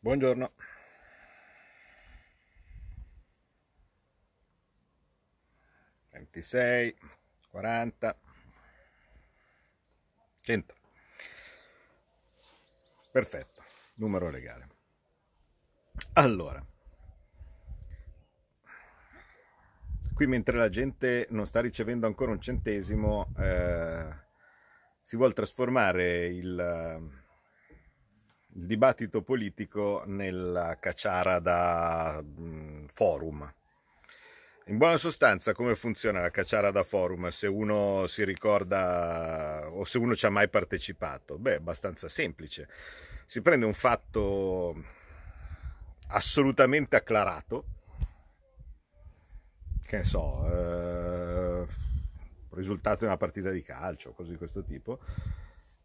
Buongiorno. Ventisei, quaranta, cento. Perfetto, numero legale. Allora, qui mentre la gente non sta ricevendo ancora un centesimo, eh, si vuole trasformare il il dibattito politico nella cacciara da mm, forum. In buona sostanza, come funziona la cacciara da forum se uno si ricorda o se uno ci ha mai partecipato? Beh, è abbastanza semplice. Si prende un fatto assolutamente acclarato, che ne so, eh, risultato di una partita di calcio, cose di questo tipo,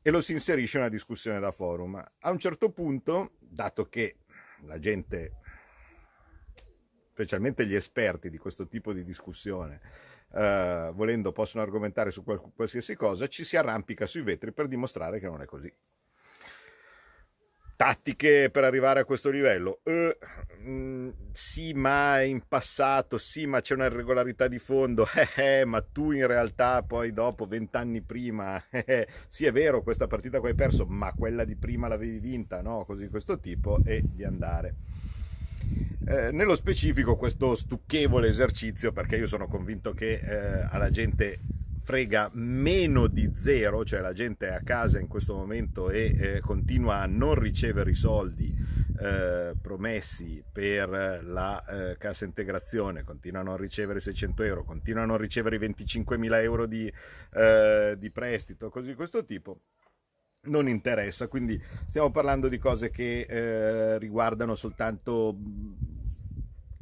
e lo si inserisce in una discussione da forum. A un certo punto, dato che la gente, specialmente gli esperti di questo tipo di discussione, eh, volendo possono argomentare su qualsiasi cosa, ci si arrampica sui vetri per dimostrare che non è così tattiche per arrivare a questo livello? Eh, mm, sì, ma in passato, sì, ma c'è una irregolarità di fondo, eh, eh, ma tu in realtà poi dopo, vent'anni prima, eh, eh, sì è vero, questa partita che hai perso, ma quella di prima l'avevi vinta, no? Così questo tipo, e di andare. Eh, nello specifico questo stucchevole esercizio, perché io sono convinto che eh, alla gente frega meno di zero, cioè la gente è a casa in questo momento e eh, continua a non ricevere i soldi eh, promessi per la eh, cassa integrazione, continua a non ricevere 600 euro, continua a non ricevere i 25 mila euro di, eh, di prestito, così di questo tipo non interessa, quindi stiamo parlando di cose che eh, riguardano soltanto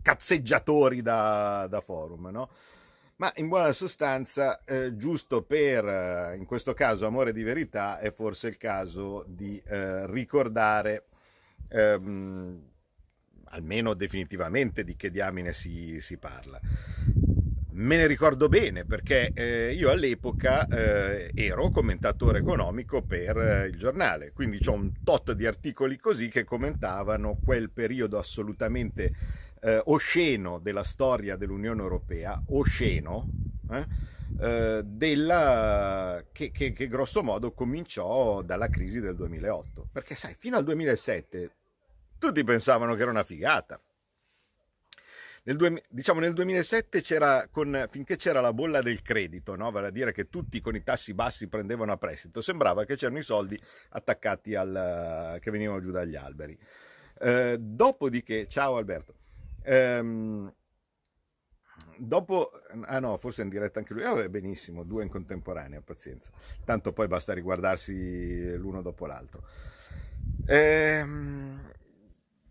cazzeggiatori da, da forum, no? Ma in buona sostanza, eh, giusto per, eh, in questo caso, amore di verità, è forse il caso di eh, ricordare, ehm, almeno definitivamente, di che diamine si, si parla. Me ne ricordo bene perché eh, io all'epoca eh, ero commentatore economico per eh, il giornale, quindi ho un tot di articoli così che commentavano quel periodo assolutamente eh, osceno della storia dell'Unione Europea, osceno, eh, eh, della, che, che, che grosso modo cominciò dalla crisi del 2008. Perché sai, fino al 2007 tutti pensavano che era una figata. Nel, diciamo nel 2007 c'era, con, finché c'era la bolla del credito, no? vale a dire che tutti con i tassi bassi prendevano a prestito, sembrava che c'erano i soldi attaccati al, che venivano giù dagli alberi. Eh, dopodiché, ciao Alberto, Ehm, dopo, ah no, forse in diretta anche lui, eh, benissimo, due in contemporanea, pazienza, tanto poi basta riguardarsi l'uno dopo l'altro. Ehm,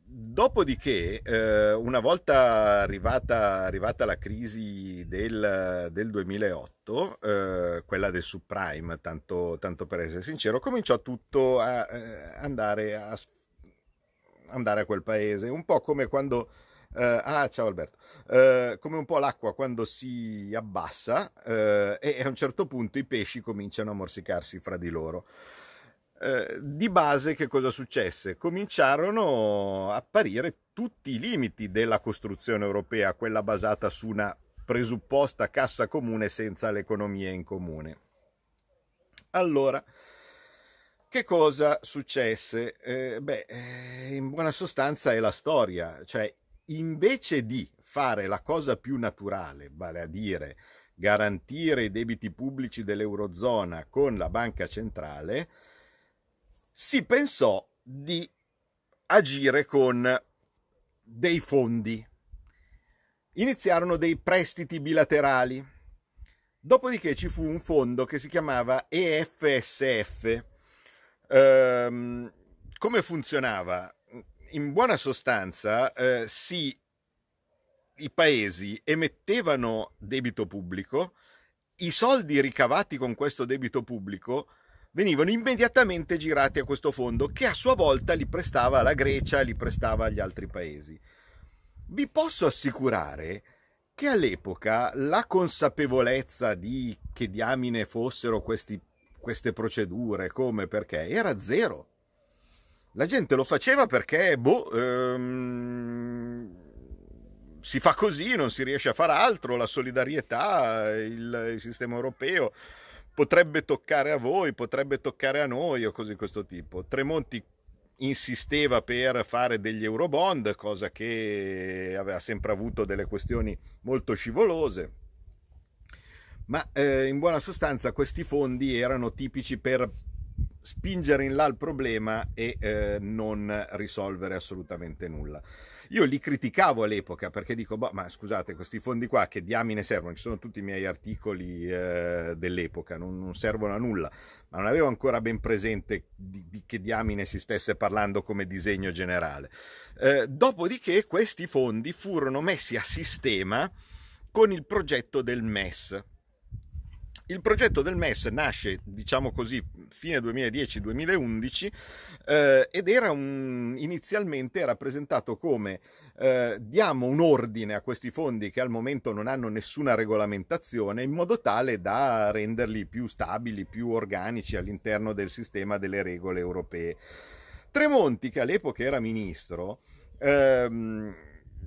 dopodiché, eh, una volta arrivata, arrivata, la crisi del, del 2008, eh, quella del subprime, tanto, tanto, per essere sincero, cominciò tutto a eh, andare a, andare a quel paese, un po' come quando Uh, ah, ciao Alberto. Uh, come un po' l'acqua quando si abbassa uh, e a un certo punto i pesci cominciano a morsicarsi fra di loro. di base che cosa successe? Cominciarono a apparire tutti i limiti della costruzione europea, quella basata su una presupposta cassa comune senza l'economia in comune. Allora, che cosa successe? Eh, beh, in buona sostanza è la storia, cioè invece di fare la cosa più naturale, vale a dire garantire i debiti pubblici dell'Eurozona con la banca centrale, si pensò di agire con dei fondi. Iniziarono dei prestiti bilaterali. Dopodiché ci fu un fondo che si chiamava EFSF. Ehm, come funzionava? In buona sostanza eh, sì, i paesi emettevano debito pubblico, i soldi ricavati con questo debito pubblico venivano immediatamente girati a questo fondo che a sua volta li prestava alla Grecia, li prestava agli altri paesi. Vi posso assicurare che all'epoca la consapevolezza di che diamine fossero questi, queste procedure, come perché, era zero La gente lo faceva perché, boh, ehm, si fa così, non si riesce a fare altro, la solidarietà, il, il, sistema europeo potrebbe toccare a voi, potrebbe toccare a noi o così di questo tipo. Tremonti insisteva per fare degli eurobond, cosa che aveva sempre avuto delle questioni molto scivolose. Ma eh, in buona sostanza questi fondi erano tipici per spingere in là il problema e eh, non risolvere assolutamente nulla. Io li criticavo all'epoca perché dico, boh, ma scusate, questi fondi qua che diamine servono? Ci sono tutti i miei articoli eh, dell'epoca, non, non, servono a nulla, ma non avevo ancora ben presente di, di che diamine si stesse parlando come disegno generale. Eh, dopodiché questi fondi furono messi a sistema con il progetto del MES, il progetto del MES nasce, diciamo così, fine 2010-2011 eh, ed era un, inizialmente era presentato come eh, diamo un ordine a questi fondi che al momento non hanno nessuna regolamentazione in modo tale da renderli più stabili, più organici all'interno del sistema delle regole europee. Tremonti, che all'epoca era ministro, ehm,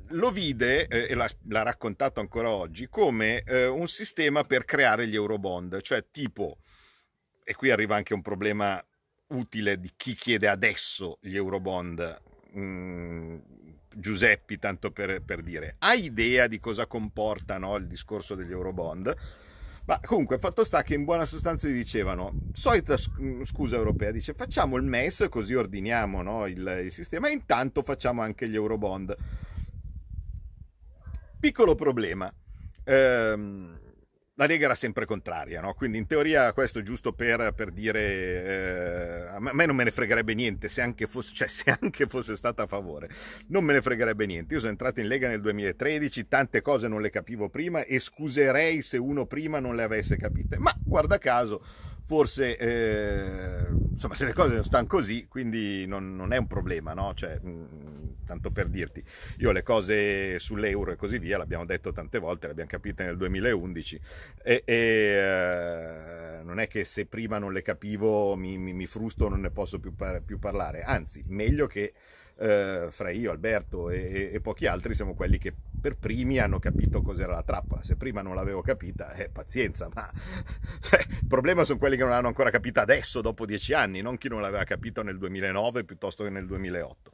lo vide, eh, e l'ha, l'ha, raccontato ancora oggi, come eh, un sistema per creare gli eurobond, cioè tipo, e qui arriva anche un problema utile di chi chiede adesso gli eurobond, mm, Giuseppi, tanto per, per, dire, hai idea di cosa comporta no, il discorso degli eurobond? Ma comunque, fatto sta che in buona sostanza dicevano, solita scusa europea, dice facciamo il MES così ordiniamo no, il, il sistema e intanto facciamo anche gli eurobond. Piccolo problema. Ehm, la Lega era sempre contraria, no? quindi in teoria questo è giusto per, per dire eh, a me non me ne fregherebbe niente se anche, fosse, cioè, se anche fosse stata a favore, non me ne fregherebbe niente. Io sono entrato in Lega nel 2013, tante cose non le capivo prima e scuserei se uno prima non le avesse capite, ma guarda caso forse eh, insomma se le cose stanno così quindi non, non è un problema no? cioè, mh, mm, tanto per dirti. Io le cose sull'euro e così via l'abbiamo detto tante volte le abbiamo capite nel 2011 e, e eh, non è che se prima non le capivo mi, mi, mi frusto non ne posso più, par- più parlare. Anzi meglio che eh, fra io, Alberto e, e, pochi altri siamo quelli che per primi hanno capito cos'era la trappola. Se prima non l'avevo capita, eh, pazienza, ma cioè, il problema sono quelli che non l'hanno ancora capita adesso, dopo dieci anni, non chi non l'aveva capito nel 2009 piuttosto che nel 2008.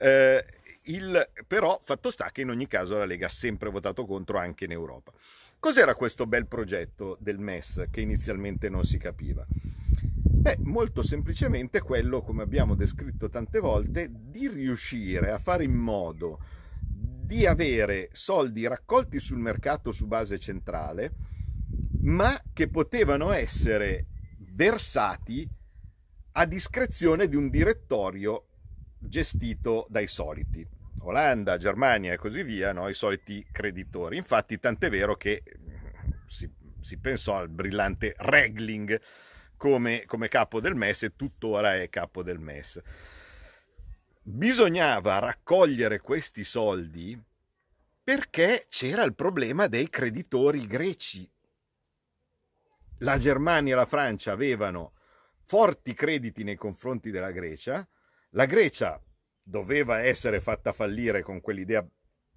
Eh, il, però fatto sta che in ogni caso la Lega ha sempre votato contro anche in Europa. Cos'era questo bel progetto del MES che inizialmente non si capiva? Beh, molto semplicemente quello, come abbiamo descritto tante volte, di riuscire a fare in modo di avere soldi raccolti sul mercato su base centrale, ma che potevano essere versati a discrezione di un direttorio gestito dai soliti. Olanda, Germania e così via, no? i soliti creditori. Infatti, tant'è vero che si, si pensò al brillante Regling, come, come capo del MES e tuttora è capo del MES. Bisognava raccogliere questi soldi perché c'era il problema dei creditori greci. La Germania e la Francia avevano forti crediti nei confronti della Grecia, la Grecia doveva essere fatta fallire con quell'idea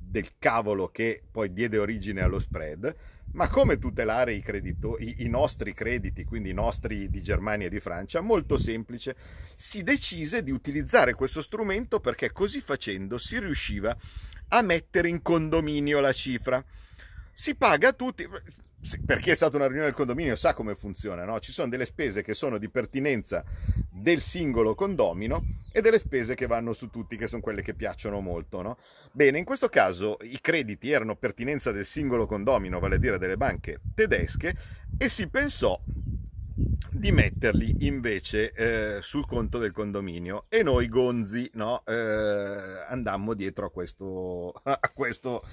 del cavolo che poi diede origine allo spread, ma come tutelare i, credito, i, i, nostri crediti, quindi i nostri di Germania e di Francia? Molto semplice, si decise di utilizzare questo strumento perché così facendo si riusciva a mettere in condominio la cifra. Si paga tutti, per chi è stata una riunione del condominio sa come funziona, no? Ci sono delle spese che sono di pertinenza del singolo condomino e delle spese che vanno su tutti, che sono quelle che piacciono molto, no? Bene, in questo caso i crediti erano pertinenza del singolo condomino, vale a dire delle banche tedesche, e si pensò di metterli invece eh, sul conto del condominio e noi gonzi no, eh, andammo dietro a questo, a questo,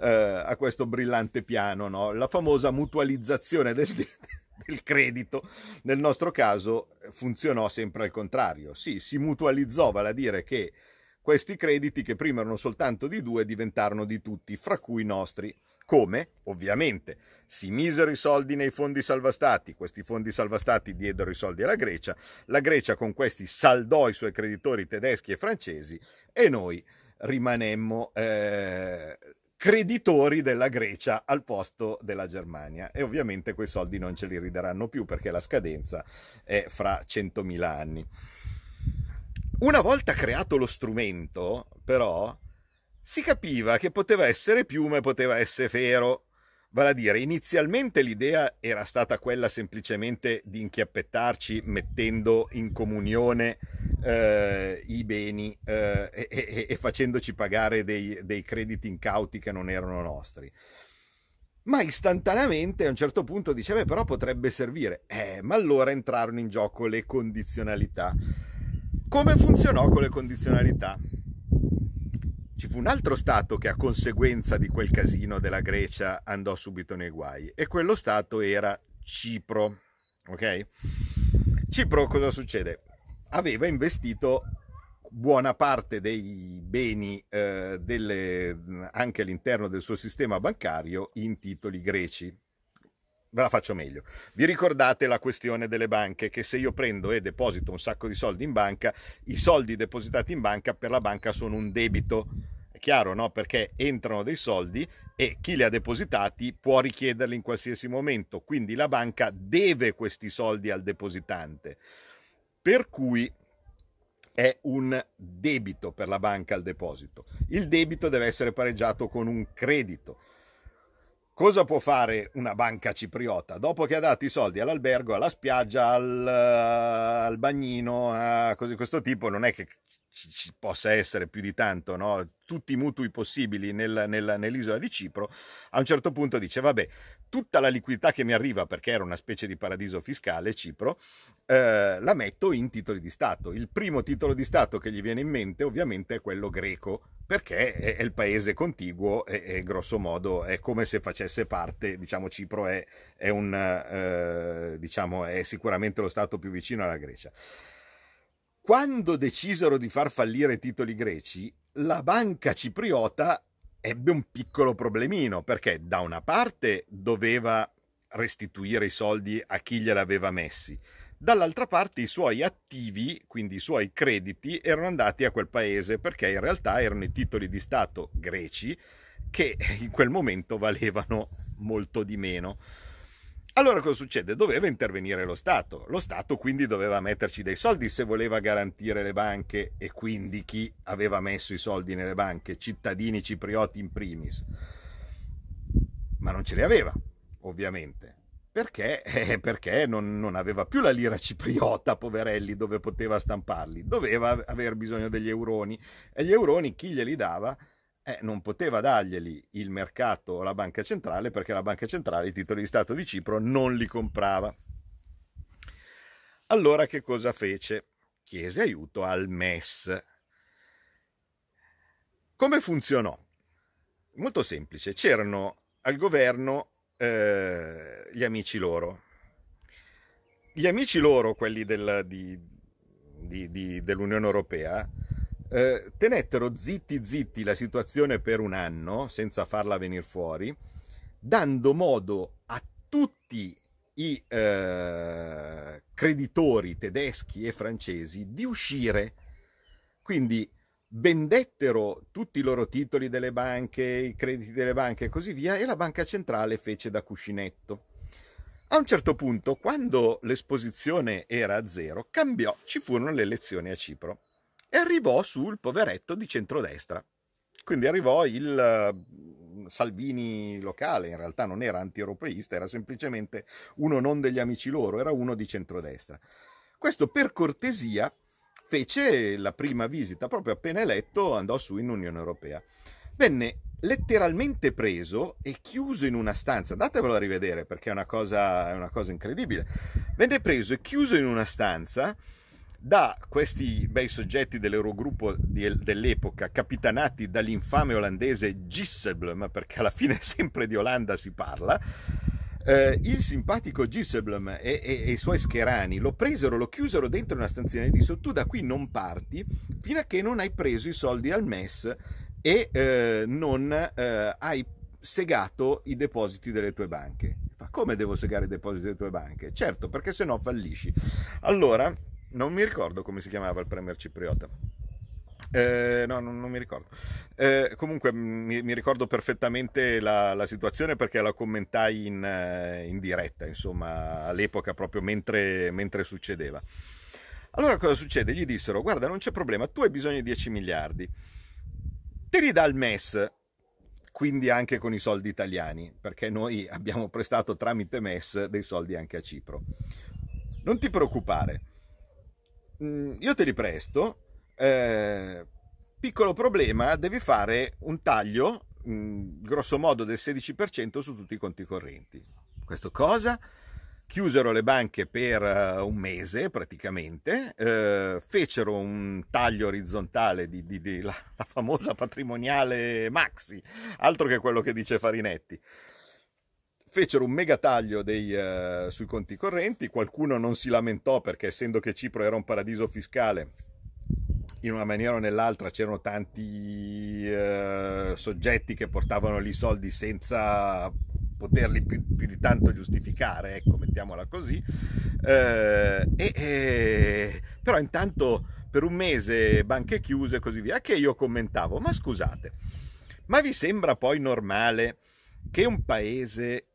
eh, a questo brillante piano, no? la famosa mutualizzazione del, del credito. Nel nostro caso funzionò sempre al contrario, sì, si mutualizzò, vale a dire che questi crediti che prima erano soltanto di due diventarono di tutti, fra cui i nostri Come? Ovviamente si misero i soldi nei fondi salvastati, questi fondi salvastati diedero i soldi alla Grecia, la Grecia con questi saldò i suoi creditori tedeschi e francesi e noi rimanemmo eh, creditori della Grecia al posto della Germania e ovviamente quei soldi non ce li rideranno più perché la scadenza è fra 100.000 anni. Una volta creato lo strumento, però, si capiva che poteva essere piume, poteva essere fero. Vale a dire, inizialmente l'idea era stata quella semplicemente di inchiappettarci mettendo in comunione eh, i beni eh, e, e, e, facendoci pagare dei, dei crediti incauti che non erano nostri. Ma istantaneamente a un certo punto diceva, però potrebbe servire. Eh, ma allora entrarono in gioco le condizionalità. Come funzionò con le condizionalità? Ci fu un altro Stato che a conseguenza di quel casino della Grecia andò subito nei guai e quello Stato era Cipro. Ok? Cipro cosa succede? Aveva investito buona parte dei beni eh, delle, anche all'interno del suo sistema bancario in titoli greci. Ve la faccio meglio. Vi ricordate la questione delle banche? Che se io prendo e deposito un sacco di soldi in banca, i soldi depositati in banca per la banca sono un debito chiaro, no? Perché entrano dei soldi e chi li ha depositati può richiederli in qualsiasi momento, quindi la banca deve questi soldi al depositante. Per cui è un debito per la banca al deposito. Il debito deve essere pareggiato con un credito. Cosa può fare una banca cipriota? Dopo che ha dato i soldi all'albergo, alla spiaggia, al, al bagnino, a cose di questo tipo, non è che ci, possa essere più di tanto, no? tutti i mutui possibili nel, nel, nell'isola di Cipro, a un certo punto dice, vabbè, tutta la liquidità che mi arriva, perché era una specie di paradiso fiscale, Cipro, eh, la metto in titoli di Stato. Il primo titolo di Stato che gli viene in mente ovviamente è quello greco, perché è, è il paese contiguo e, e, grosso modo è come se facesse parte, diciamo Cipro è, è, un, eh, diciamo, è sicuramente lo Stato più vicino alla Grecia. Quando decisero di far fallire i titoli greci, la banca cipriota ebbe un piccolo problemino perché da una parte doveva restituire i soldi a chi glieli aveva messi, dall'altra parte i suoi attivi, quindi i suoi crediti, erano andati a quel paese perché in realtà erano i titoli di Stato greci che in quel momento valevano molto di meno. Allora cosa succede? Doveva intervenire lo Stato. Lo Stato quindi doveva metterci dei soldi se voleva garantire le banche e quindi chi aveva messo i soldi nelle banche, cittadini ciprioti in primis. Ma non ce li aveva, ovviamente. Perché? Eh, perché non, non, aveva più la lira cipriota, poverelli, dove poteva stamparli. Doveva aver bisogno degli euroni. E gli euroni chi glieli dava? Eh, non poteva darglieli il mercato o la banca centrale perché la banca centrale i titoli di Stato di Cipro non li comprava. Allora che cosa fece? Chiese aiuto al MES. Come funzionò? Molto semplice, c'erano al governo eh, gli amici loro. Gli amici loro, quelli del, di, di, di, dell'Unione Europea, eh, tenettero zitti zitti la situazione per un anno senza farla venire fuori, dando modo a tutti i eh, creditori tedeschi e francesi di uscire. Quindi vendettero tutti i loro titoli delle banche, i crediti delle banche e così via, e la banca centrale fece da cuscinetto. A un certo punto, quando l'esposizione era a zero, cambiò, ci furono le elezioni a Cipro e arrivò sul poveretto di centrodestra. Quindi arrivò il uh, Salvini locale, in realtà non era anti-europeista, era semplicemente uno non degli amici loro, era uno di centrodestra. Questo per cortesia fece la prima visita, proprio appena eletto andò su in Unione Europea. Venne letteralmente preso e chiuso in una stanza, andatevelo a rivedere perché è una cosa, è una cosa incredibile, venne preso e chiuso in una stanza da questi bei soggetti dell'Eurogruppo dell'epoca, capitanati dall'infame olandese Gisselblom, perché alla fine sempre di Olanda si parla, eh, il simpatico Gisselblom e, e, e, i suoi scherani lo presero, lo chiusero dentro una stanzina e dissero tu da qui non parti fino a che non hai preso i soldi al MES e eh, non eh, hai segato i depositi delle tue banche. Fa come devo segare i depositi delle tue banche? Certo, perché se no fallisci. Allora, non mi ricordo come si chiamava il premier cipriota. Eh, no, non, non, mi ricordo. Eh, comunque mi, mi, ricordo perfettamente la, la, situazione perché la commentai in, eh, in, diretta, insomma, all'epoca proprio mentre, mentre succedeva. Allora cosa succede? Gli dissero, guarda, non c'è problema, tu hai bisogno di 10 miliardi, te li dà il MES, quindi anche con i soldi italiani, perché noi abbiamo prestato tramite MES dei soldi anche a Cipro. Non ti preoccupare, mm, io te li presto, eh, piccolo problema, devi fare un taglio, mh, mm, grosso modo del 16% su tutti i conti correnti. Questo cosa? chiusero le banche per uh, un mese praticamente, uh, fecero un taglio orizzontale di, di, di la, la, famosa patrimoniale Maxi, altro che quello che dice Farinetti. Fecero un mega taglio dei, uh, sui conti correnti, qualcuno non si lamentò perché essendo che Cipro era un paradiso fiscale, in una maniera o nell'altra c'erano tanti soggetti che portavano lì soldi senza poterli più, più, di tanto giustificare, ecco, mettiamola così. Eh, e, e, però intanto per un mese banche chiuse e così via, che io commentavo, ma scusate, ma vi sembra poi normale che un paese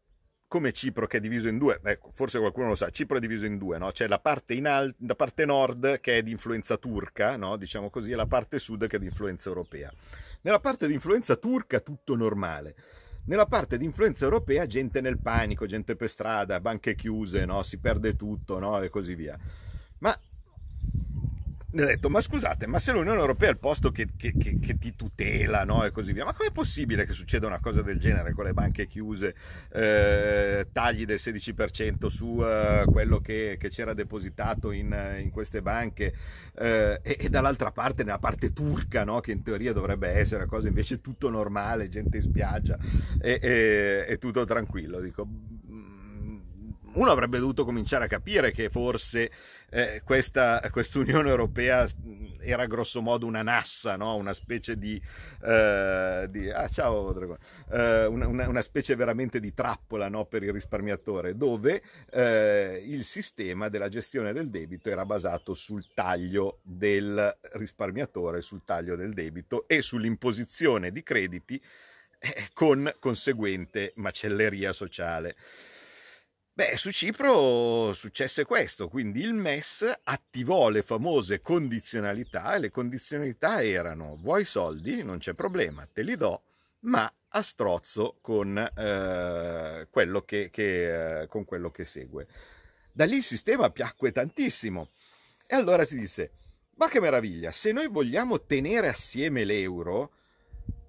come Cipro che è diviso in due, ecco, forse qualcuno lo sa, Cipro è diviso in due, no? c'è la parte, al- la parte nord che è di influenza turca, no? diciamo così, e la parte sud che è di influenza europea. Nella parte di influenza turca tutto normale, nella parte di influenza europea, gente nel panico, gente per strada, banche chiuse, no? si perde tutto e così via. Ho detto, ma scusate, ma se l'Unione Europea è il posto che, che, che, che ti tutela no? e così via, ma com'è possibile che succeda una cosa del genere con le banche chiuse, eh, tagli del 16% su eh, quello che, c'era depositato in, in queste banche eh, e, e, dall'altra parte, nella parte turca, no? che in teoria dovrebbe essere cosa invece tutto normale, gente in spiaggia e, e, e tutto tranquillo, dico uno avrebbe dovuto cominciare a capire che forse eh, questa Unione Europea era grosso modo una nassa, no? una specie di, eh, di ah, ciao, eh, una, una, specie veramente di trappola no? per il risparmiatore, dove eh, il sistema della gestione del debito era basato sul taglio del risparmiatore, sul taglio del debito e sull'imposizione di crediti eh, con conseguente macelleria sociale. Beh, su Cipro successe questo, quindi il MES attivò le famose condizionalità e le condizionalità erano vuoi soldi? Non c'è problema, te li do, ma a strozzo con, eh, quello, che, che, eh, con quello che segue. Da lì il sistema piacque tantissimo e allora si disse, ma che meraviglia, se noi vogliamo tenere assieme l'euro,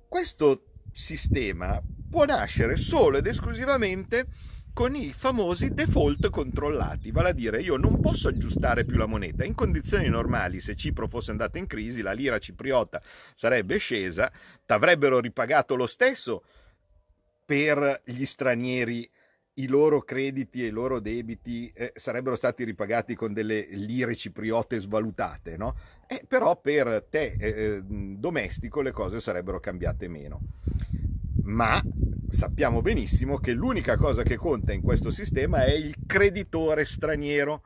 questo sistema può nascere solo ed esclusivamente con i famosi default controllati, vale a dire io non posso aggiustare più la moneta. In condizioni normali, se Cipro fosse andata in crisi, la lira cipriota sarebbe scesa, t'avrebbero ripagato lo stesso per gli stranieri i loro crediti e i loro debiti eh, sarebbero stati ripagati con delle lire cipriote svalutate, no? Eh, però per te eh, eh domestico le cose sarebbero cambiate meno. Ma sappiamo benissimo che l'unica cosa che conta in questo sistema è il creditore straniero.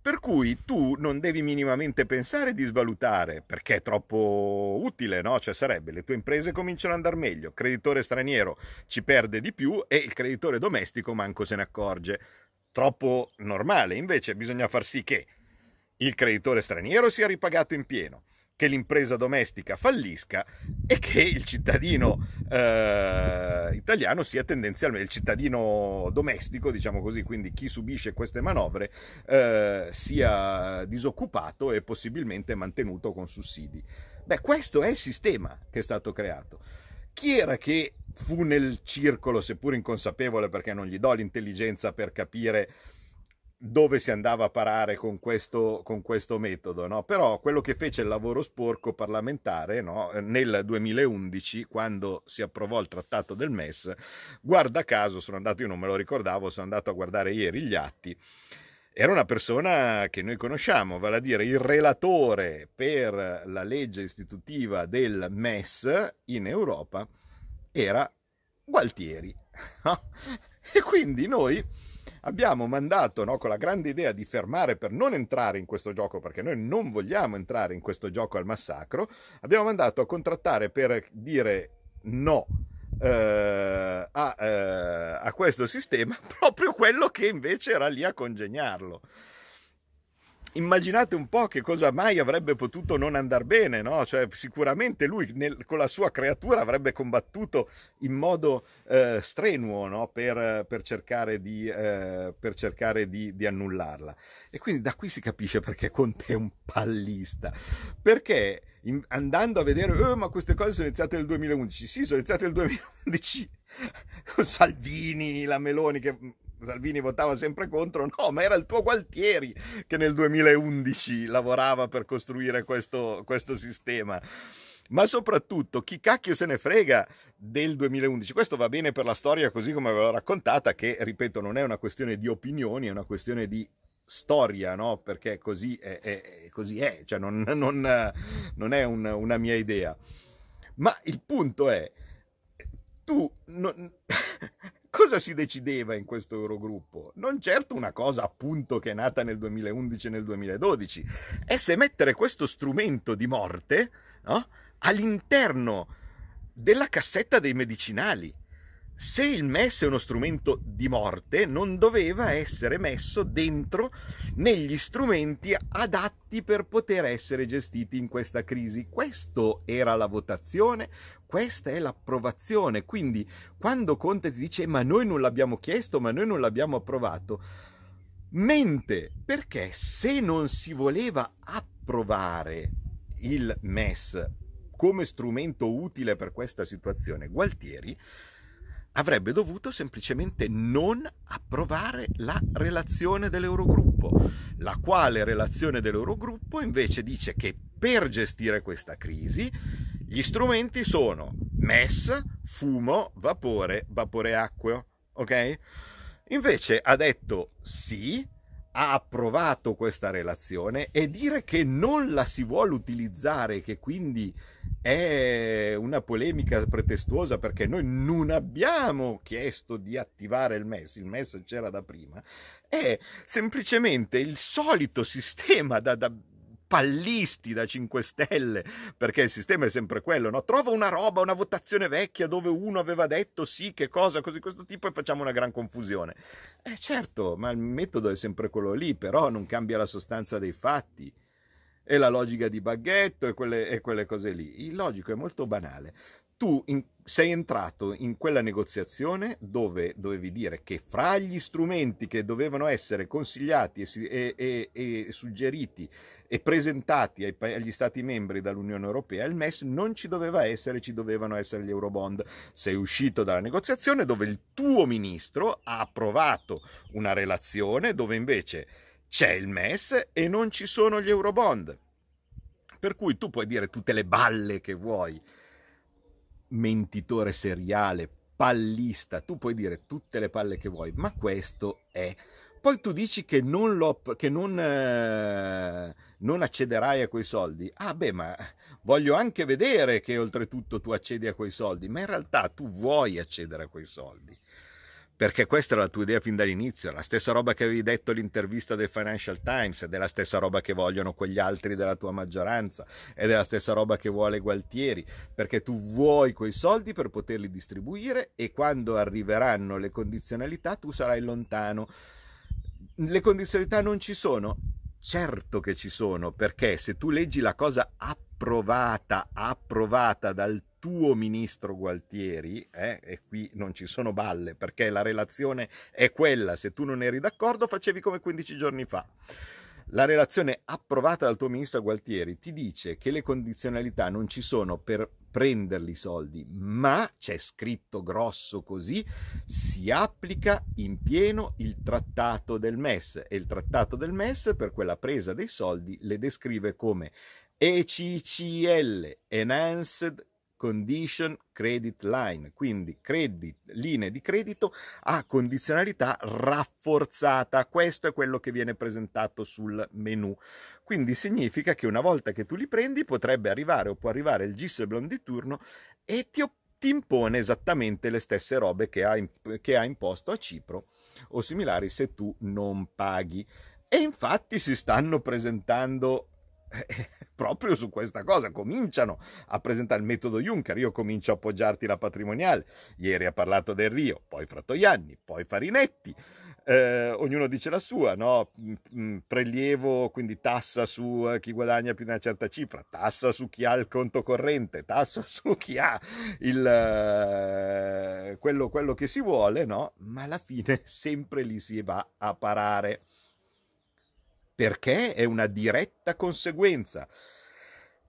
Per cui tu non devi minimamente pensare di svalutare perché è troppo utile, no? Cioè sarebbe le tue imprese cominciano ad andare meglio, il creditore straniero ci perde di più e il creditore domestico manco se ne accorge. Troppo normale, invece bisogna far sì che il creditore straniero sia ripagato in pieno che l'impresa domestica fallisca e che il cittadino eh, italiano sia tendenzialmente il cittadino domestico, diciamo così, quindi chi subisce queste manovre eh, sia disoccupato e possibilmente mantenuto con sussidi. Beh, questo è il sistema che è stato creato. Chi era che fu nel circolo, seppur inconsapevole perché non gli do l'intelligenza per capire dove si andava a parare con questo, con questo metodo, no? però quello che fece il lavoro sporco parlamentare no? nel 2011, quando si approvò il trattato del MES, guarda caso, sono andato, io non me lo ricordavo, sono andato a guardare ieri gli atti, era una persona che noi conosciamo, vale a dire il relatore per la legge istitutiva del MES in Europa, era Gualtieri. e quindi noi abbiamo mandato no, con la grande idea di fermare per non entrare in questo gioco, perché noi non vogliamo entrare in questo gioco al massacro, abbiamo mandato a contrattare per dire no eh, a, eh, a questo sistema proprio quello che invece era lì a congegnarlo immaginate un po' che cosa mai avrebbe potuto non andare bene, no? Cioè, sicuramente lui nel, con la sua creatura avrebbe combattuto in modo eh, strenuo no? per, per, cercare, di, eh, per cercare di, di, annullarla. E quindi da qui si capisce perché Conte è un pallista. Perché in, andando a vedere, oh, ma queste cose sono iniziate nel 2011. Sì, sono iniziate nel 2011 con Salvini, la Meloni che Salvini votava sempre contro, no, ma era il tuo Gualtieri che nel 2011 lavorava per costruire questo, questo sistema ma soprattutto chi cacchio se ne frega del 2011. Questo va bene per la storia così come ve l'ho raccontata, che ripeto non è una questione di opinioni, è una questione di storia, no? Perché così è, è così è, cioè non, non, non è un, una mia idea. Ma il punto è, tu non, cosa si decideva in questo Eurogruppo? Non certo una cosa appunto che è nata nel 2011 e nel 2012, è se mettere questo strumento di morte no? all'interno della cassetta dei medicinali se il MES è uno strumento di morte, non doveva essere messo dentro negli strumenti adatti per poter essere gestiti in questa crisi. Questa era la votazione, questa è l'approvazione. Quindi quando Conte ti dice ma noi non l'abbiamo chiesto, ma noi non l'abbiamo approvato, mente perché se non si voleva approvare il MES come strumento utile per questa situazione, Gualtieri avrebbe dovuto semplicemente non approvare la relazione dell'Eurogruppo, la quale relazione dell'Eurogruppo invece dice che per gestire questa crisi gli strumenti sono MES, fumo, vapore, vapore acqueo, ok? Invece ha detto sì, ha approvato questa relazione e dire che non la si vuole utilizzare, che quindi è una polemica pretestuosa perché noi non abbiamo chiesto di attivare il MES, il MES c'era da prima, è semplicemente il solito sistema da, da pallisti da 5 Stelle, perché il sistema è sempre quello, no? Trova una roba, una votazione vecchia dove uno aveva detto sì, che cosa, così questo tipo e facciamo una gran confusione. Eh certo, ma il metodo è sempre quello lì, però non cambia la sostanza dei fatti. E la logica di baghetto e quelle, e quelle cose lì. Il logico è molto banale tu in, sei entrato in quella negoziazione dove dovevi dire che fra gli strumenti che dovevano essere consigliati e, e, e, e suggeriti e presentati ai, agli Stati membri dall'Unione Europea, il MES non ci doveva essere, ci dovevano essere gli Eurobond. Sei uscito dalla negoziazione dove il tuo ministro ha approvato una relazione dove invece c'è il MES e non ci sono gli Eurobond. Per cui tu puoi dire tutte le balle che vuoi mentitore seriale, pallista, tu puoi dire tutte le palle che vuoi, ma questo è. Poi tu dici che non, lo, che non, eh, non accederai a quei soldi. Ah beh, ma voglio anche vedere che oltretutto tu accedi a quei soldi, ma in realtà tu vuoi accedere a quei soldi perché questa era la tua idea fin dall'inizio, la stessa roba che avevi detto all'intervista del Financial Times, ed è la stessa roba che vogliono quegli altri della tua maggioranza, ed è la stessa roba che vuole Gualtieri, perché tu vuoi quei soldi per poterli distribuire e quando arriveranno le condizionalità tu sarai lontano. Le condizionalità non ci sono? Certo che ci sono, perché se tu leggi la cosa approvata, approvata dal tuo ministro Gualtieri, eh, e qui non ci sono balle perché la relazione è quella, se tu non eri d'accordo facevi come 15 giorni fa. La relazione approvata dal tuo ministro Gualtieri ti dice che le condizionalità non ci sono per prenderli i soldi, ma c'è scritto grosso così, si applica in pieno il trattato del MES e il trattato del MES per quella presa dei soldi le descrive come ECCL, Enhanced condition credit line, quindi credit, linee di credito a condizionalità rafforzata. Questo è quello che viene presentato sul menu. Quindi significa che una volta che tu li prendi potrebbe arrivare o può arrivare il Gisselblom di turno e ti ti impone esattamente le stesse robe che ha, che ha imposto a Cipro o similari se tu non paghi. E infatti si stanno presentando proprio su questa cosa, cominciano a presentare il metodo Juncker, io comincio a appoggiarti la patrimoniale, ieri ha parlato del Rio, poi Frattoianni, poi Farinetti, eh, ognuno dice la sua, no? Mm, mm, prelievo, quindi tassa su eh, chi guadagna più di una certa cifra, tassa su chi ha il conto corrente, tassa su chi ha il, eh, quello, quello che si vuole, no? ma alla fine sempre lì si va a parare perché è una diretta conseguenza.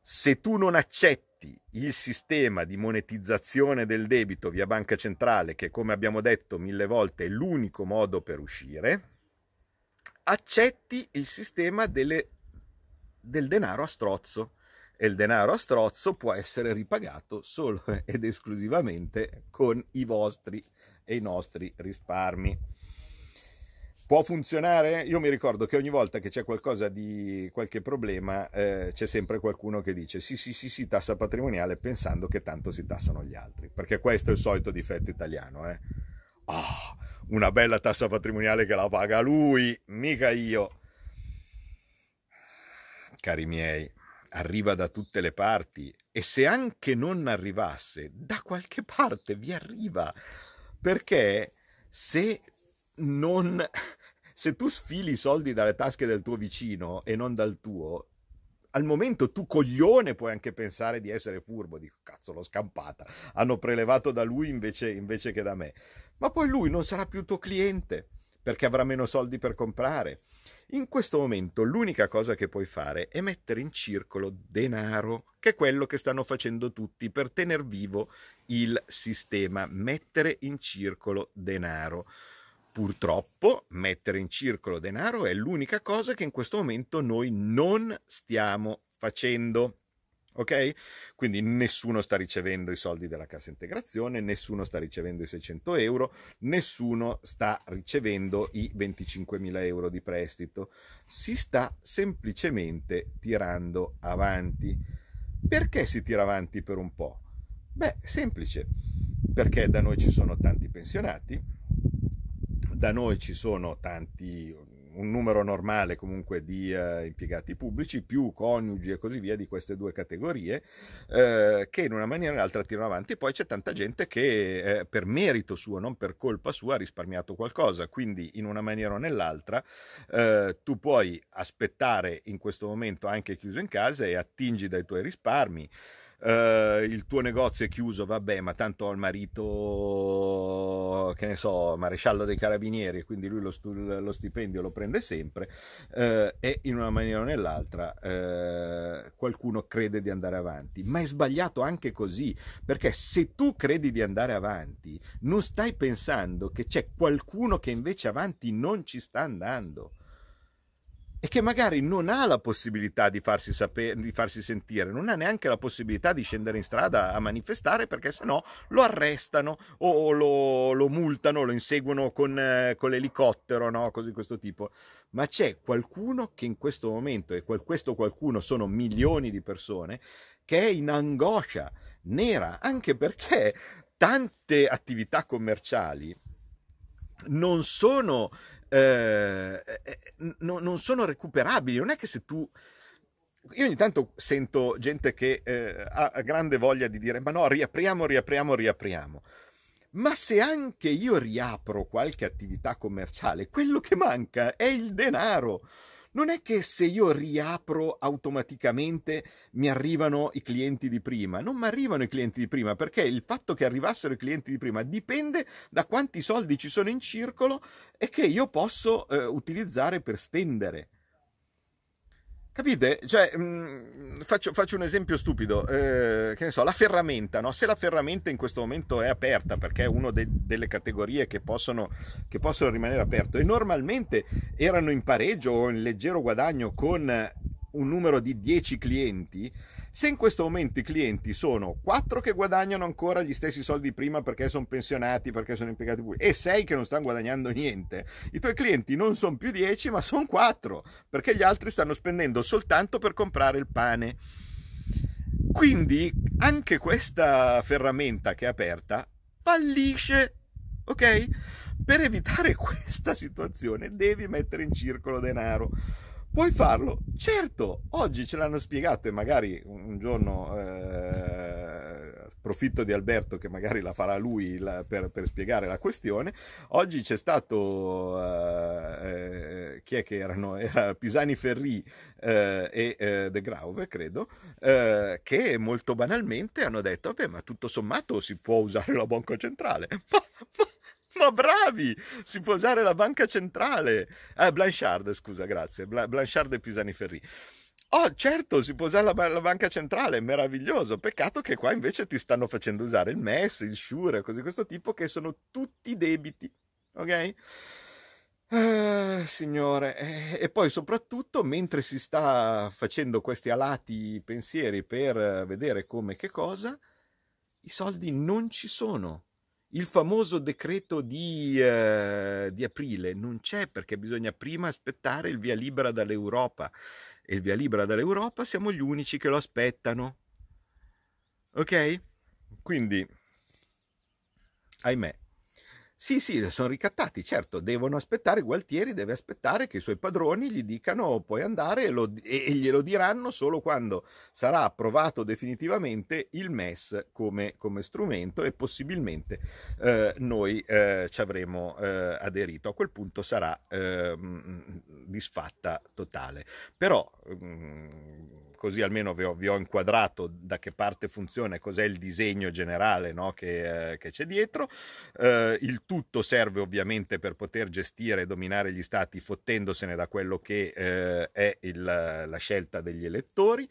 Se tu non accetti il sistema di monetizzazione del debito via banca centrale, che come abbiamo detto mille volte è l'unico modo per uscire, accetti il sistema delle, del denaro a strozzo. E il denaro a strozzo può essere ripagato solo ed esclusivamente con i vostri e i nostri risparmi. Può funzionare? Io mi ricordo che ogni volta che c'è qualcosa di qualche problema eh, c'è sempre qualcuno che dice sì sì sì sì tassa patrimoniale pensando che tanto si tassano gli altri, perché questo è il solito difetto italiano. Eh? Oh, una bella tassa patrimoniale che la paga lui, mica io. Cari miei, arriva da tutte le parti e se anche non arrivasse, da qualche parte vi arriva, perché se non se tu sfili i soldi dalle tasche del tuo vicino e non dal tuo, al momento tu coglione puoi anche pensare di essere furbo, dico cazzo l'ho scampata, hanno prelevato da lui invece, invece che da me, ma poi lui non sarà più tuo cliente perché avrà meno soldi per comprare. In questo momento l'unica cosa che puoi fare è mettere in circolo denaro, che è quello che stanno facendo tutti per tenere vivo il sistema, mettere in circolo denaro. Purtroppo mettere in circolo denaro è l'unica cosa che in questo momento noi non stiamo facendo. Ok? Quindi nessuno sta ricevendo i soldi della cassa integrazione, nessuno sta ricevendo i 600 euro, nessuno sta ricevendo i 25.000 euro di prestito. Si sta semplicemente tirando avanti. Perché si tira avanti per un po'? Beh, semplice, perché da noi ci sono tanti pensionati, da noi ci sono tanti, un numero normale comunque di uh, impiegati pubblici, più coniugi e così via di queste due categorie, uh, che in una maniera o nell'altra tirano avanti. Poi c'è tanta gente che uh, per merito suo, non per colpa sua, ha risparmiato qualcosa. Quindi in una maniera o nell'altra tu puoi aspettare in questo momento anche chiuso in casa e attingi dai tuoi risparmi uh, il tuo negozio è chiuso, vabbè, ma tanto ho il marito, che ne so, maresciallo dei carabinieri, quindi lui lo, stu- lo stipendio lo prende sempre, uh, e in una maniera o nell'altra uh, qualcuno crede di andare avanti. Ma è sbagliato anche così, perché se tu credi di andare avanti, non stai pensando che c'è qualcuno che invece avanti non ci sta andando e che magari non ha la possibilità di farsi, sapere, di farsi sentire, non ha neanche la possibilità di scendere in strada a manifestare perché sennò lo arrestano o lo, lo multano, lo inseguono con, con l'elicottero, no? così questo tipo. Ma c'è qualcuno che in questo momento, e questo qualcuno sono milioni di persone, che è in angoscia nera, anche perché tante attività commerciali non sono eh, eh no, non sono recuperabili. Non è che se tu io ogni tanto sento gente che eh, ha grande voglia di dire ma no, riapriamo, riapriamo, riapriamo. Ma se anche io riapro qualche attività commerciale, quello che manca è il denaro non è che se io riapro automaticamente mi arrivano i clienti di prima, non mi arrivano i clienti di prima perché il fatto che arrivassero i clienti di prima dipende da quanti soldi ci sono in circolo e che io posso eh, utilizzare per spendere. Capite? Cioè, mh, mm, faccio, faccio, un esempio stupido, eh, che ne so, la ferramenta, no? Se la ferramenta in questo momento è aperta, perché è una de- delle categorie che possono, che possono rimanere aperte, e normalmente erano in pareggio o in leggero guadagno con un numero di 10 clienti, se in questo momento i clienti sono 4 che guadagnano ancora gli stessi soldi prima perché sono pensionati, perché sono impiegati pubblici, e 6 che non stanno guadagnando niente, i tuoi clienti non sono più 10 ma sono 4 perché gli altri stanno spendendo soltanto per comprare il pane. Quindi anche questa ferramenta che è aperta fallisce, ok? Per evitare questa situazione devi mettere in circolo denaro. Puoi farlo? Certo, oggi ce l'hanno spiegato e magari un giorno eh, approfitto di Alberto che magari la farà lui la, per, per, spiegare la questione. Oggi c'è stato, eh, eh, chi è che erano? Era Pisani Ferri eh, e eh, De Grauve, credo, eh, che molto banalmente hanno detto, vabbè ma tutto sommato si può usare la banca centrale. Ma, ma, ma bravi! Si può usare la banca centrale. Eh, Blanchard, scusa, grazie. Blanchard e Pisani Ferri. Oh, certo, si può usare la, la, banca centrale, meraviglioso. Peccato che qua invece ti stanno facendo usare il MES, il Shure, cose di questo tipo, che sono tutti debiti. Ok? Uh, signore, e, e poi soprattutto mentre si sta facendo questi alati pensieri per vedere come che cosa, i soldi non ci sono il famoso decreto di, eh, di, aprile non c'è perché bisogna prima aspettare il via libera dall'Europa e il via libera dall'Europa siamo gli unici che lo aspettano. Ok? Quindi, ahimè, sì, sì, sono ricattati, certo, devono aspettare, Gualtieri deve aspettare che i suoi padroni gli dicano puoi andare e, lo, e, glielo diranno solo quando sarà approvato definitivamente il MES come, come strumento e possibilmente eh, noi eh, ci avremo eh, aderito. A quel punto sarà ehm, disfatta totale. Però... Mm, così almeno vi ho, vi ho, inquadrato da che parte funziona e cos'è il disegno generale no, che, eh, che, c'è dietro. Eh, il tutto serve ovviamente per poter gestire e dominare gli stati fottendosene da quello che eh, è il, la scelta degli elettori.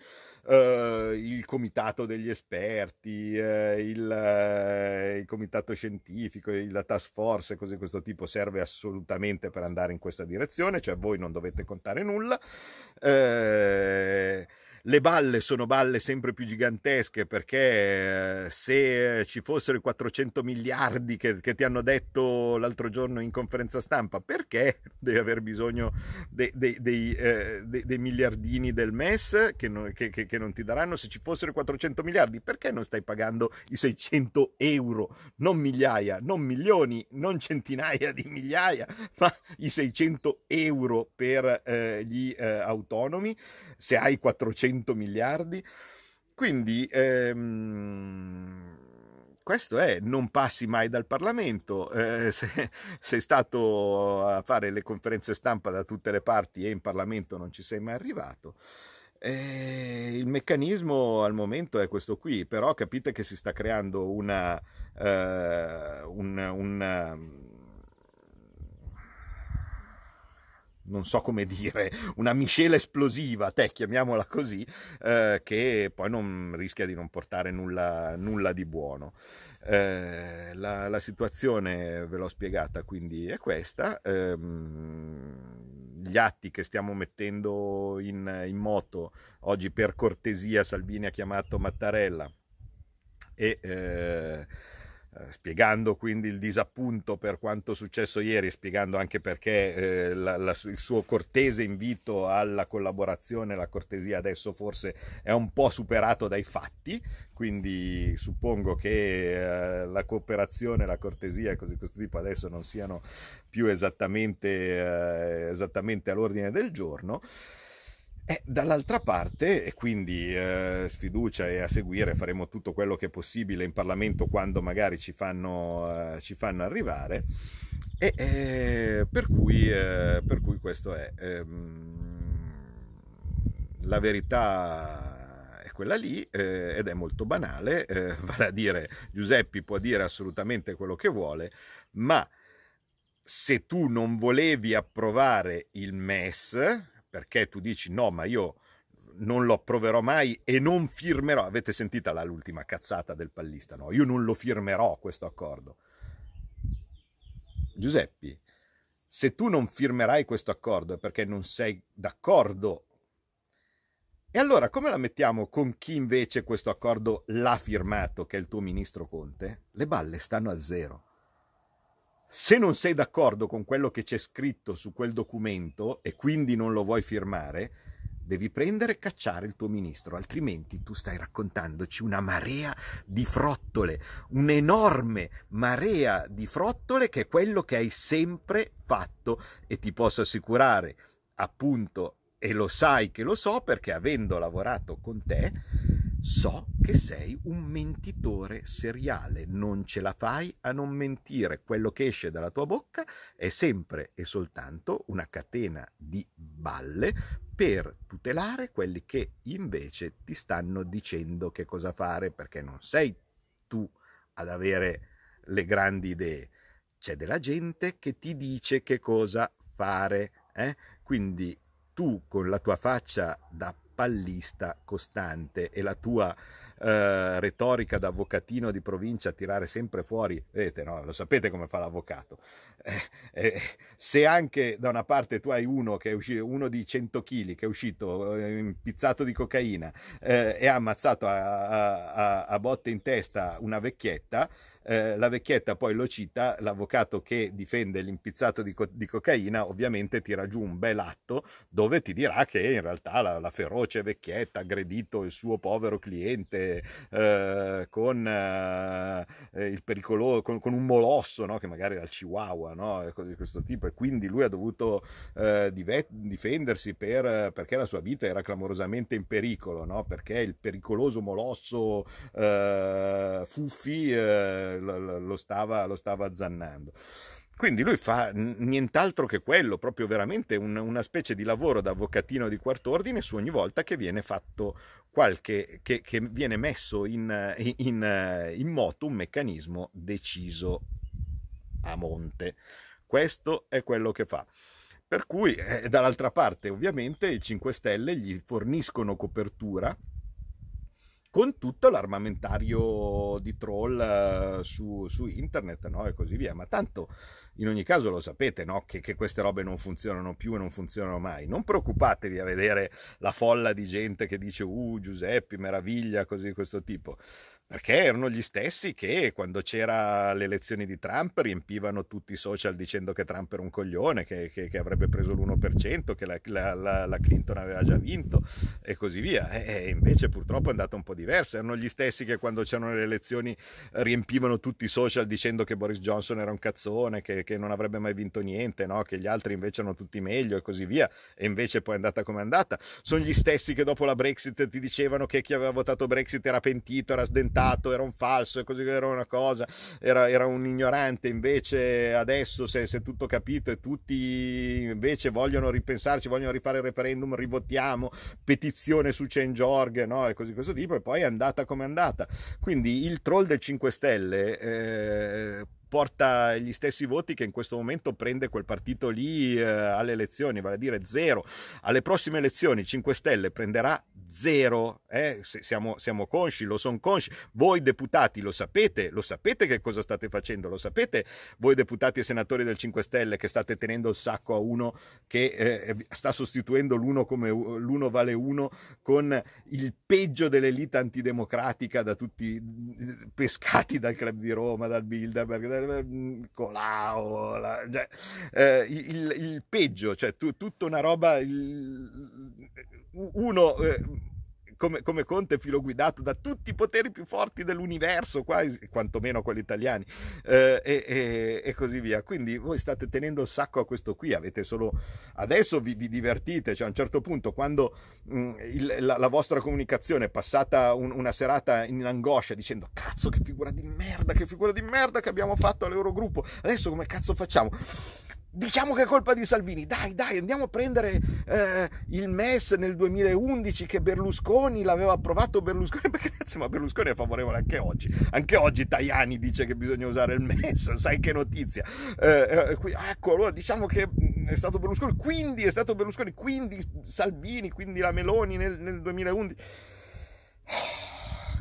Uh, il comitato degli esperti, uh, il, uh, il, comitato scientifico, la task force, cose di questo tipo serve assolutamente per andare in questa direzione, cioè voi non dovete contare nulla le balle sono balle sempre più gigantesche perché eh, se ci fossero i 400 miliardi che, che, ti hanno detto l'altro giorno in conferenza stampa, perché devi aver bisogno dei, dei, dei, eh, dei miliardini del MES che non, che, che non, ti daranno? Se ci fossero i 400 miliardi, perché non stai pagando i 600 euro? Non migliaia, non milioni, non centinaia di migliaia, ma i 600 euro per eh, gli eh, autonomi? Se hai 400 100 miliardi. Quindi ehm, questo è, non passi mai dal Parlamento, eh, se, sei stato a fare le conferenze stampa da tutte le parti e in Parlamento non ci sei mai arrivato. Eh, il meccanismo al momento è questo qui, però capite che si sta creando una, eh, un, una non so come dire, una miscela esplosiva, te chiamiamola così, eh, che poi non rischia di non portare nulla, nulla di buono. Eh, la, la, situazione ve l'ho spiegata, quindi è questa. Eh, gli atti che stiamo mettendo in, in moto, oggi per cortesia Salvini ha chiamato Mattarella e eh, spiegando quindi il disappunto per quanto successo ieri, spiegando anche perché eh, la, la, il suo cortese invito alla collaborazione, la cortesia adesso forse è un po' superato dai fatti, quindi suppongo che eh, la cooperazione, la cortesia e cose di questo tipo adesso non siano più esattamente, eh, esattamente all'ordine del giorno. E dall'altra parte, e quindi eh, sfiducia e a seguire faremo tutto quello che è possibile in Parlamento quando magari ci fanno, eh, ci fanno arrivare, e eh, per, cui, eh, per, cui, questo è. Ehm, la verità è quella lì eh, ed è molto banale, eh, vale a dire Giuseppe può dire assolutamente quello che vuole, ma se tu non volevi approvare il MES, perché tu dici no, ma io non lo approverò mai e non firmerò. Avete sentita l'ultima cazzata del pallista? No, io non lo firmerò questo accordo. Giuseppe, se tu non firmerai questo accordo è perché non sei d'accordo. E allora come la mettiamo con chi invece questo accordo l'ha firmato, che è il tuo ministro Conte? Le balle stanno a zero. Se non sei d'accordo con quello che c'è scritto su quel documento e quindi non lo vuoi firmare, devi prendere e cacciare il tuo ministro, altrimenti tu stai raccontandoci una marea di frottole, un'enorme marea di frottole che è quello che hai sempre fatto. E ti posso assicurare, appunto, e lo sai che lo so perché avendo lavorato con te, so che sei un mentitore seriale, non ce la fai a non mentire, quello che esce dalla tua bocca è sempre e soltanto una catena di balle per tutelare quelli che invece ti stanno dicendo che cosa fare, perché non sei tu ad avere le grandi idee, c'è della gente che ti dice che cosa fare, eh? quindi tu con la tua faccia da pallista costante e la tua eh, retorica da avvocatino di provincia tirare sempre fuori, vedete, no? lo sapete come fa l'avvocato. Eh, eh, se anche da una parte tu hai uno che è uscito, uno di 100 kg che è uscito eh, impizzato di cocaina eh, e ha ammazzato a, a, a, a botte in testa una vecchietta, eh, la vecchietta poi lo cita, l'avvocato che difende l'impizzato di, co- di, cocaina ovviamente tira giù un bel atto dove ti dirà che in realtà la, la feroce vecchietta ha aggredito il suo povero cliente eh, con, eh, il pericoloso, con, con, un molosso no? che magari era il chihuahua no? di questo tipo e quindi lui ha dovuto eh, dive- difendersi per, perché la sua vita era clamorosamente in pericolo no? perché il pericoloso molosso eh, Fuffi eh, lo, stava, lo stava azzannando. Quindi lui fa nient'altro che quello, proprio veramente un, una specie di lavoro da avvocatino di quart'ordine su ogni volta che viene fatto qualche, che, che viene messo in, in, in moto un meccanismo deciso a monte. Questo è quello che fa. Per cui, eh, dall'altra parte, ovviamente, i 5 Stelle gli forniscono copertura con tutto l'armamentario di troll uh, su, su, internet no? e così via. Ma tanto in ogni caso lo sapete no? che, che, queste robe non funzionano più e non funzionano mai. Non preoccupatevi a vedere la folla di gente che dice uh Giuseppe, meraviglia, così di questo tipo perché erano gli stessi che quando c'era le elezioni di Trump riempivano tutti i social dicendo che Trump era un coglione, che, che, che avrebbe preso l'1%, che la, la, la, Clinton aveva già vinto e così via. E invece purtroppo è andata un po' diversa. Erano gli stessi che quando c'erano le elezioni riempivano tutti i social dicendo che Boris Johnson era un cazzone, che, che non avrebbe mai vinto niente, no? che gli altri invece erano tutti meglio e così via. E invece poi è andata come è andata. Sono gli stessi che dopo la Brexit ti dicevano che chi aveva votato Brexit era pentito, era sdentato inventato, era un falso, così era una cosa, era, era un ignorante, invece adesso si è tutto capito e tutti invece vogliono ripensarci, vogliono rifare il referendum, rivotiamo, petizione su Change.org, no? E così questo tipo, e poi è andata come è andata. Quindi il troll del 5 Stelle eh, porta gli stessi voti che in questo momento prende quel partito lì eh, alle elezioni, vale a dire zero. Alle prossime elezioni 5 Stelle prenderà zero, eh? siamo, siamo consci, lo sono consci. Voi deputati lo sapete, lo sapete che cosa state facendo, lo sapete voi deputati e senatori del 5 Stelle che state tenendo il sacco a uno che eh, sta sostituendo l'uno come l'uno vale uno con il peggio dell'elite antidemocratica da tutti pescati dal club di Roma, dal Bilderberg, Colau, la, cioè, eh, il, il, peggio, cioè tu, tutta una roba, il, uno... Eh, come, come Conte filo guidato da tutti i poteri più forti dell'universo, quasi, quantomeno quelli italiani, eh, e, e, e, così via. Quindi voi state tenendo il sacco a questo qui, avete solo... Adesso vi, vi divertite, cioè a un certo punto quando mh, mm, il, la, la, vostra comunicazione è passata un, una serata in angoscia dicendo cazzo che figura di merda, che figura di merda che abbiamo fatto all'Eurogruppo, adesso come cazzo facciamo? Diciamo che è colpa di Salvini, dai, dai, andiamo a prendere eh, il MES nel 2011 che Berlusconi l'aveva approvato Berlusconi, perché grazie, ma Berlusconi è favorevole anche oggi, anche oggi Tajani dice che bisogna usare il MES, sai che notizia, eh, eh, ecco, allora diciamo che mm, è stato Berlusconi, quindi è stato Berlusconi, quindi Salvini, quindi la Meloni nel, nel 2011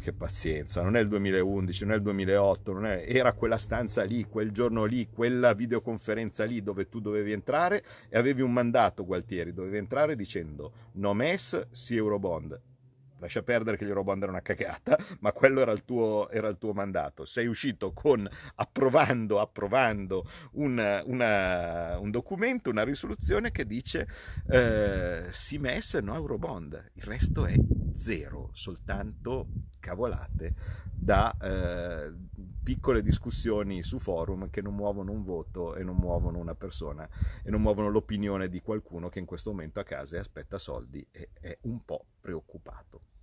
che pazienza, non è il 2011, non è il 2008, non è, era quella stanza lì, quel giorno lì, quella videoconferenza lì dove tu dovevi entrare e avevi un mandato, Gualtieri, dovevi entrare dicendo no MES, sì Eurobond. Lascia perdere che l'Eurobond era una cagata, ma quello era il tuo, era il tuo mandato. Sei uscito con approvando, approvando una, una, un documento, una risoluzione che dice eh, sì MES, no Eurobond. Il resto è zero, soltanto cavolate da eh, piccole discussioni su forum che non muovono un voto e non muovono una persona e non muovono l'opinione di qualcuno che in questo momento a casa aspetta soldi e è un po' preoccupato.